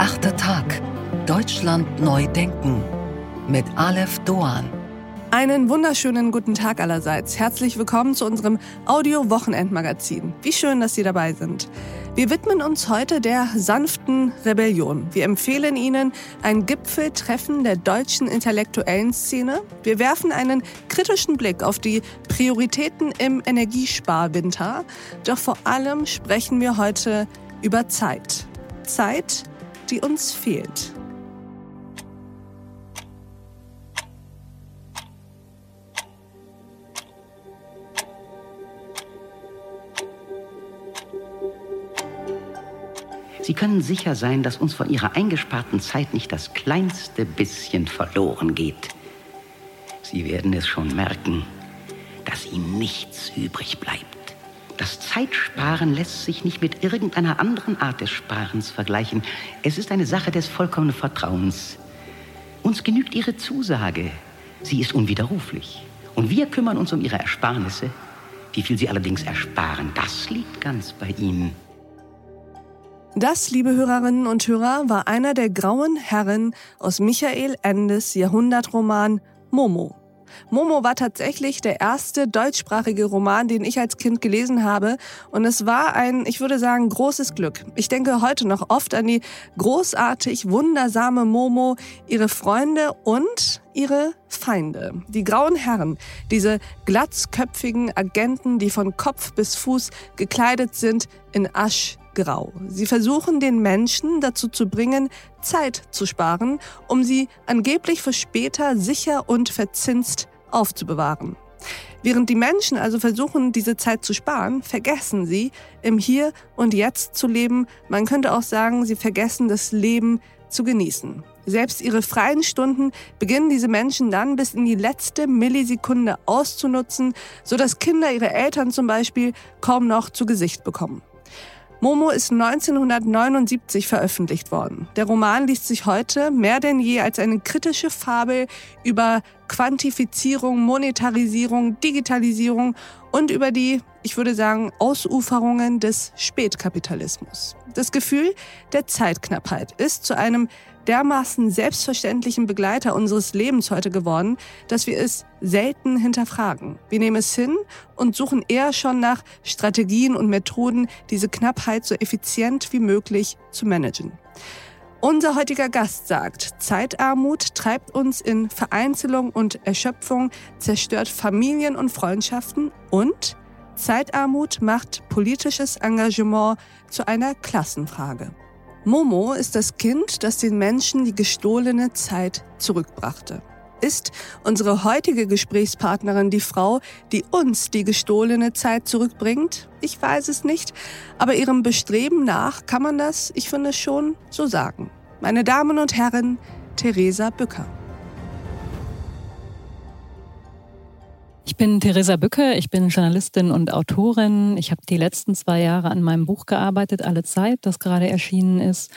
Achte Tag. Deutschland neu denken. Mit Aleph Doan. Einen wunderschönen guten Tag allerseits. Herzlich willkommen zu unserem Audio-Wochenendmagazin. Wie schön, dass Sie dabei sind. Wir widmen uns heute der sanften Rebellion. Wir empfehlen Ihnen ein Gipfeltreffen der deutschen intellektuellen Szene. Wir werfen einen kritischen Blick auf die Prioritäten im Energiesparwinter. Doch vor allem sprechen wir heute über Zeit. Zeit, die uns fehlt. Sie können sicher sein, dass uns von Ihrer eingesparten Zeit nicht das kleinste bisschen verloren geht. Sie werden es schon merken, dass Ihnen nichts übrig bleibt. Das Zeitsparen lässt sich nicht mit irgendeiner anderen Art des Sparens vergleichen. Es ist eine Sache des vollkommenen Vertrauens. Uns genügt Ihre Zusage. Sie ist unwiderruflich. Und wir kümmern uns um Ihre Ersparnisse. Wie viel Sie allerdings ersparen, das liegt ganz bei Ihnen. Das, liebe Hörerinnen und Hörer, war einer der grauen Herren aus Michael Endes Jahrhundertroman Momo. Momo war tatsächlich der erste deutschsprachige Roman, den ich als Kind gelesen habe. Und es war ein, ich würde sagen, großes Glück. Ich denke heute noch oft an die großartig wundersame Momo, ihre Freunde und ihre Feinde. Die grauen Herren, diese glatzköpfigen Agenten, die von Kopf bis Fuß gekleidet sind in Asch grau. Sie versuchen den Menschen dazu zu bringen, Zeit zu sparen, um sie angeblich für später sicher und verzinst aufzubewahren. Während die Menschen also versuchen, diese Zeit zu sparen, vergessen sie, im Hier und Jetzt zu leben. Man könnte auch sagen, sie vergessen das Leben zu genießen. Selbst ihre freien Stunden beginnen diese Menschen dann bis in die letzte Millisekunde auszunutzen, sodass Kinder ihre Eltern zum Beispiel kaum noch zu Gesicht bekommen. Momo ist 1979 veröffentlicht worden. Der Roman liest sich heute mehr denn je als eine kritische Fabel über Quantifizierung, Monetarisierung, Digitalisierung und über die, ich würde sagen, Ausuferungen des Spätkapitalismus. Das Gefühl der Zeitknappheit ist zu einem dermaßen selbstverständlichen Begleiter unseres Lebens heute geworden, dass wir es selten hinterfragen. Wir nehmen es hin und suchen eher schon nach Strategien und Methoden, diese Knappheit so effizient wie möglich zu managen. Unser heutiger Gast sagt, Zeitarmut treibt uns in Vereinzelung und Erschöpfung, zerstört Familien und Freundschaften und Zeitarmut macht politisches Engagement zu einer Klassenfrage. Momo ist das Kind, das den Menschen die gestohlene Zeit zurückbrachte. Ist unsere heutige Gesprächspartnerin die Frau, die uns die gestohlene Zeit zurückbringt? Ich weiß es nicht, aber ihrem Bestreben nach kann man das, ich finde, schon so sagen. Meine Damen und Herren, Theresa Bücker. Ich bin Theresa Bücke, ich bin Journalistin und Autorin. Ich habe die letzten zwei Jahre an meinem Buch gearbeitet, Alle Zeit, das gerade erschienen ist.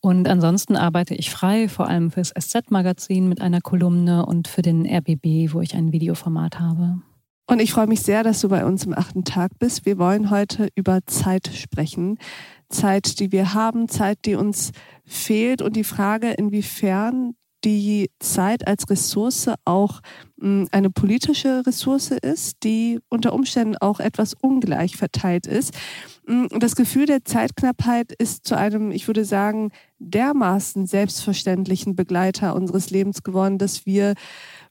Und ansonsten arbeite ich frei, vor allem fürs SZ-Magazin mit einer Kolumne und für den RBB, wo ich ein Videoformat habe. Und ich freue mich sehr, dass du bei uns im achten Tag bist. Wir wollen heute über Zeit sprechen. Zeit, die wir haben, Zeit, die uns fehlt und die Frage, inwiefern die Zeit als Ressource auch hm, eine politische Ressource ist, die unter Umständen auch etwas ungleich verteilt ist. Hm, das Gefühl der Zeitknappheit ist zu einem, ich würde sagen, dermaßen selbstverständlichen Begleiter unseres Lebens geworden, dass wir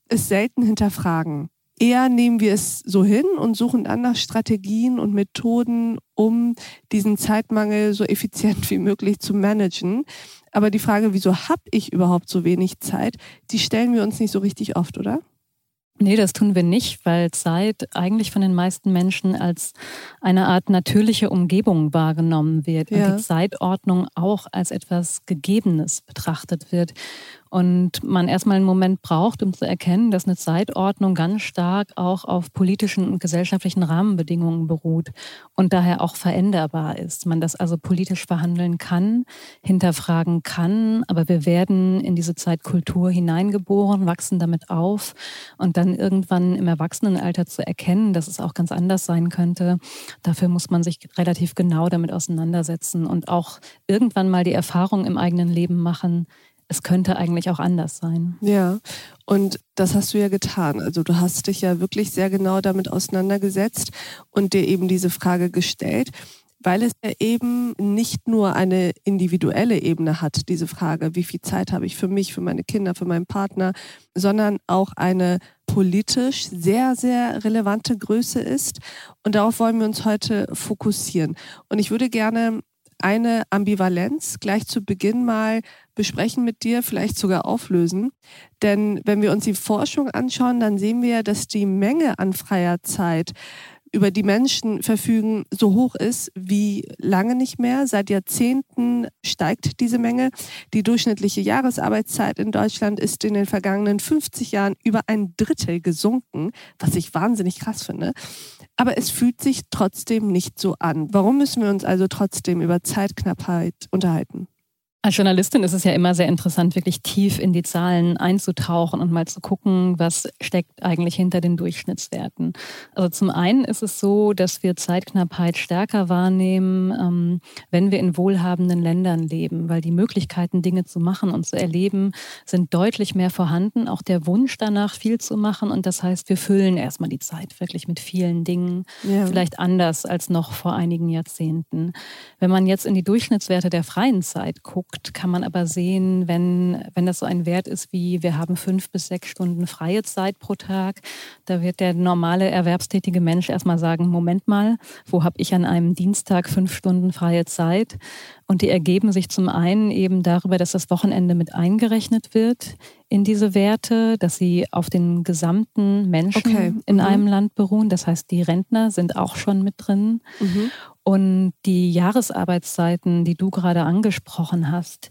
es selten hinterfragen. Eher nehmen wir es so hin und suchen dann nach Strategien und Methoden, um diesen Zeitmangel so effizient wie möglich zu managen. Aber die Frage, wieso habe ich überhaupt so wenig Zeit, die stellen wir uns nicht so richtig oft, oder? Nee, das tun wir nicht, weil Zeit eigentlich von den meisten Menschen als eine Art natürliche Umgebung wahrgenommen wird ja. und die Zeitordnung auch als etwas Gegebenes betrachtet wird. Und man erstmal einen Moment braucht, um zu erkennen, dass eine Zeitordnung ganz stark auch auf politischen und gesellschaftlichen Rahmenbedingungen beruht und daher auch veränderbar ist. Man das also politisch verhandeln kann, hinterfragen kann, aber wir werden in diese Zeitkultur hineingeboren, wachsen damit auf und dann irgendwann im Erwachsenenalter zu erkennen, dass es auch ganz anders sein könnte, dafür muss man sich relativ genau damit auseinandersetzen und auch irgendwann mal die Erfahrung im eigenen Leben machen, es könnte eigentlich auch anders sein. Ja, und das hast du ja getan. Also du hast dich ja wirklich sehr genau damit auseinandergesetzt und dir eben diese Frage gestellt, weil es ja eben nicht nur eine individuelle Ebene hat, diese Frage, wie viel Zeit habe ich für mich, für meine Kinder, für meinen Partner, sondern auch eine politisch sehr, sehr relevante Größe ist. Und darauf wollen wir uns heute fokussieren. Und ich würde gerne eine Ambivalenz gleich zu Beginn mal besprechen mit dir, vielleicht sogar auflösen. Denn wenn wir uns die Forschung anschauen, dann sehen wir, dass die Menge an freier Zeit über die Menschen verfügen, so hoch ist wie lange nicht mehr. Seit Jahrzehnten steigt diese Menge. Die durchschnittliche Jahresarbeitszeit in Deutschland ist in den vergangenen 50 Jahren über ein Drittel gesunken, was ich wahnsinnig krass finde. Aber es fühlt sich trotzdem nicht so an. Warum müssen wir uns also trotzdem über Zeitknappheit unterhalten? Als Journalistin ist es ja immer sehr interessant, wirklich tief in die Zahlen einzutauchen und mal zu gucken, was steckt eigentlich hinter den Durchschnittswerten. Also zum einen ist es so, dass wir Zeitknappheit stärker wahrnehmen, ähm, wenn wir in wohlhabenden Ländern leben, weil die Möglichkeiten, Dinge zu machen und zu erleben, sind deutlich mehr vorhanden. Auch der Wunsch danach, viel zu machen. Und das heißt, wir füllen erstmal die Zeit wirklich mit vielen Dingen, ja. vielleicht anders als noch vor einigen Jahrzehnten. Wenn man jetzt in die Durchschnittswerte der freien Zeit guckt, guckt, kann man aber sehen, wenn, wenn das so ein Wert ist wie wir haben fünf bis sechs Stunden freie Zeit pro Tag, da wird der normale erwerbstätige Mensch erstmal sagen, Moment mal, wo habe ich an einem Dienstag fünf Stunden freie Zeit? Und die ergeben sich zum einen eben darüber, dass das Wochenende mit eingerechnet wird in diese Werte, dass sie auf den gesamten Menschen okay. in mhm. einem Land beruhen. Das heißt, die Rentner sind auch schon mit drin. Mhm. Und die Jahresarbeitszeiten, die du gerade angesprochen hast,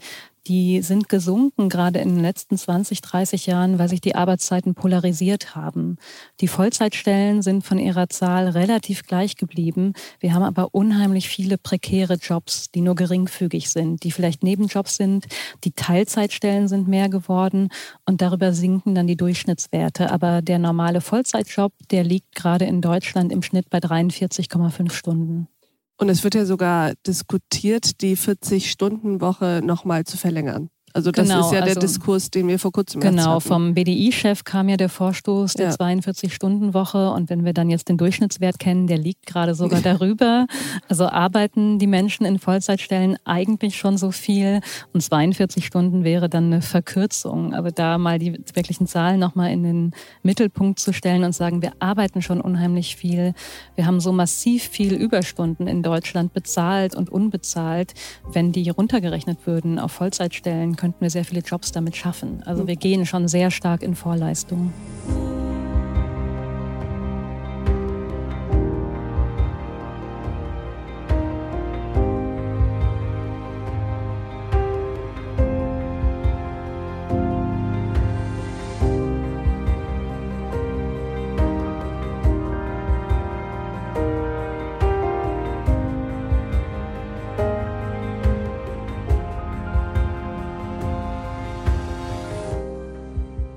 die sind gesunken, gerade in den letzten 20, 30 Jahren, weil sich die Arbeitszeiten polarisiert haben. Die Vollzeitstellen sind von ihrer Zahl relativ gleich geblieben. Wir haben aber unheimlich viele prekäre Jobs, die nur geringfügig sind, die vielleicht Nebenjobs sind. Die Teilzeitstellen sind mehr geworden und darüber sinken dann die Durchschnittswerte. Aber der normale Vollzeitjob, der liegt gerade in Deutschland im Schnitt bei 43,5 Stunden. Und es wird ja sogar diskutiert, die 40-Stunden-Woche nochmal zu verlängern. Also das genau, ist ja der also, Diskurs, den wir vor kurzem Genau, vom BDI-Chef kam ja der Vorstoß der ja. 42-Stunden-Woche und wenn wir dann jetzt den Durchschnittswert kennen, der liegt gerade sogar darüber. Also arbeiten die Menschen in Vollzeitstellen eigentlich schon so viel und 42 Stunden wäre dann eine Verkürzung. Aber da mal die wirklichen Zahlen nochmal in den Mittelpunkt zu stellen und sagen, wir arbeiten schon unheimlich viel. Wir haben so massiv viel Überstunden in Deutschland bezahlt und unbezahlt. Wenn die runtergerechnet würden auf Vollzeitstellen, könnten wir sehr viele Jobs damit schaffen. Also wir gehen schon sehr stark in Vorleistung.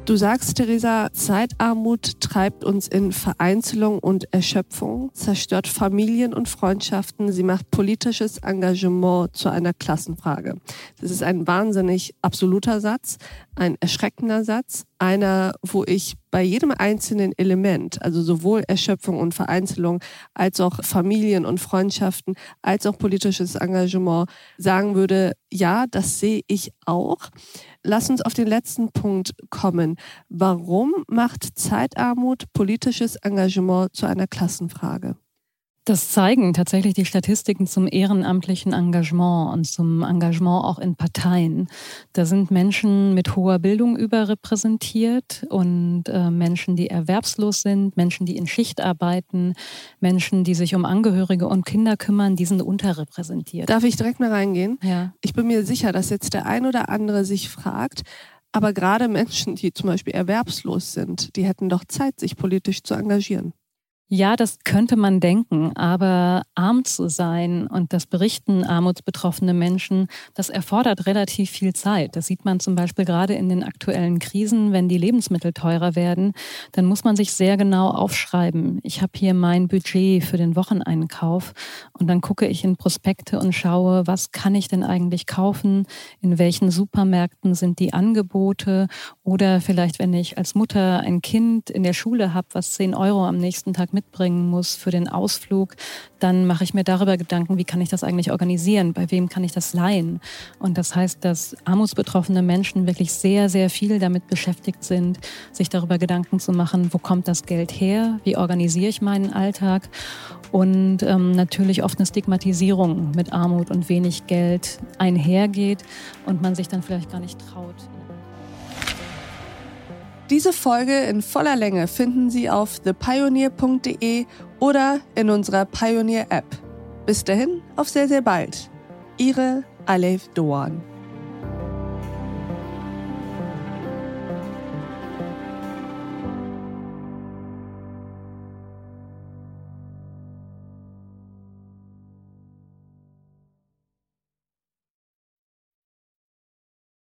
Du sagst, Theresa, Zeitarmut treibt uns in Vereinzelung und Erschöpfung, zerstört Familien und Freundschaften, sie macht politisches Engagement zu einer Klassenfrage. Das ist ein wahnsinnig absoluter Satz, ein erschreckender Satz, einer, wo ich bei jedem einzelnen Element, also sowohl Erschöpfung und Vereinzelung, als auch Familien und Freundschaften, als auch politisches Engagement sagen würde, ja, das sehe ich auch. Lass uns auf den letzten Punkt kommen. Warum macht Zeitarmut politisches Engagement zu einer Klassenfrage? Das zeigen tatsächlich die Statistiken zum ehrenamtlichen Engagement und zum Engagement auch in Parteien. Da sind Menschen mit hoher Bildung überrepräsentiert und äh, Menschen, die erwerbslos sind, Menschen, die in Schicht arbeiten, Menschen, die sich um Angehörige und Kinder kümmern, die sind unterrepräsentiert. Darf ich direkt mal reingehen? Ja. Ich bin mir sicher, dass jetzt der ein oder andere sich fragt, Aber gerade Menschen, die zum Beispiel erwerbslos sind, die hätten doch Zeit, sich politisch zu engagieren. Ja, das könnte man denken, aber arm zu sein und das berichten armutsbetroffene Menschen, das erfordert relativ viel Zeit. Das sieht man zum Beispiel gerade in den aktuellen Krisen, wenn die Lebensmittel teurer werden, dann muss man sich sehr genau aufschreiben. Ich habe hier mein Budget für den Wocheneinkauf und dann gucke ich in Prospekte und schaue, was kann ich denn eigentlich kaufen, in welchen Supermärkten sind die Angebote oder vielleicht, wenn ich als Mutter ein Kind in der Schule habe, was 10 Euro am nächsten Tag mitbringen muss für den Ausflug, dann mache ich mir darüber Gedanken, wie kann ich das eigentlich organisieren, bei wem kann ich das leihen. Und das heißt, dass armutsbetroffene Menschen wirklich sehr, sehr viel damit beschäftigt sind, sich darüber Gedanken zu machen, wo kommt das Geld her, wie organisiere ich meinen Alltag und ähm, natürlich oft eine Stigmatisierung mit Armut und wenig Geld einhergeht und man sich dann vielleicht gar nicht traut. Diese Folge in voller Länge finden Sie auf thepioneer.de oder in unserer Pioneer App. Bis dahin, auf sehr, sehr bald. Ihre Alef Doan.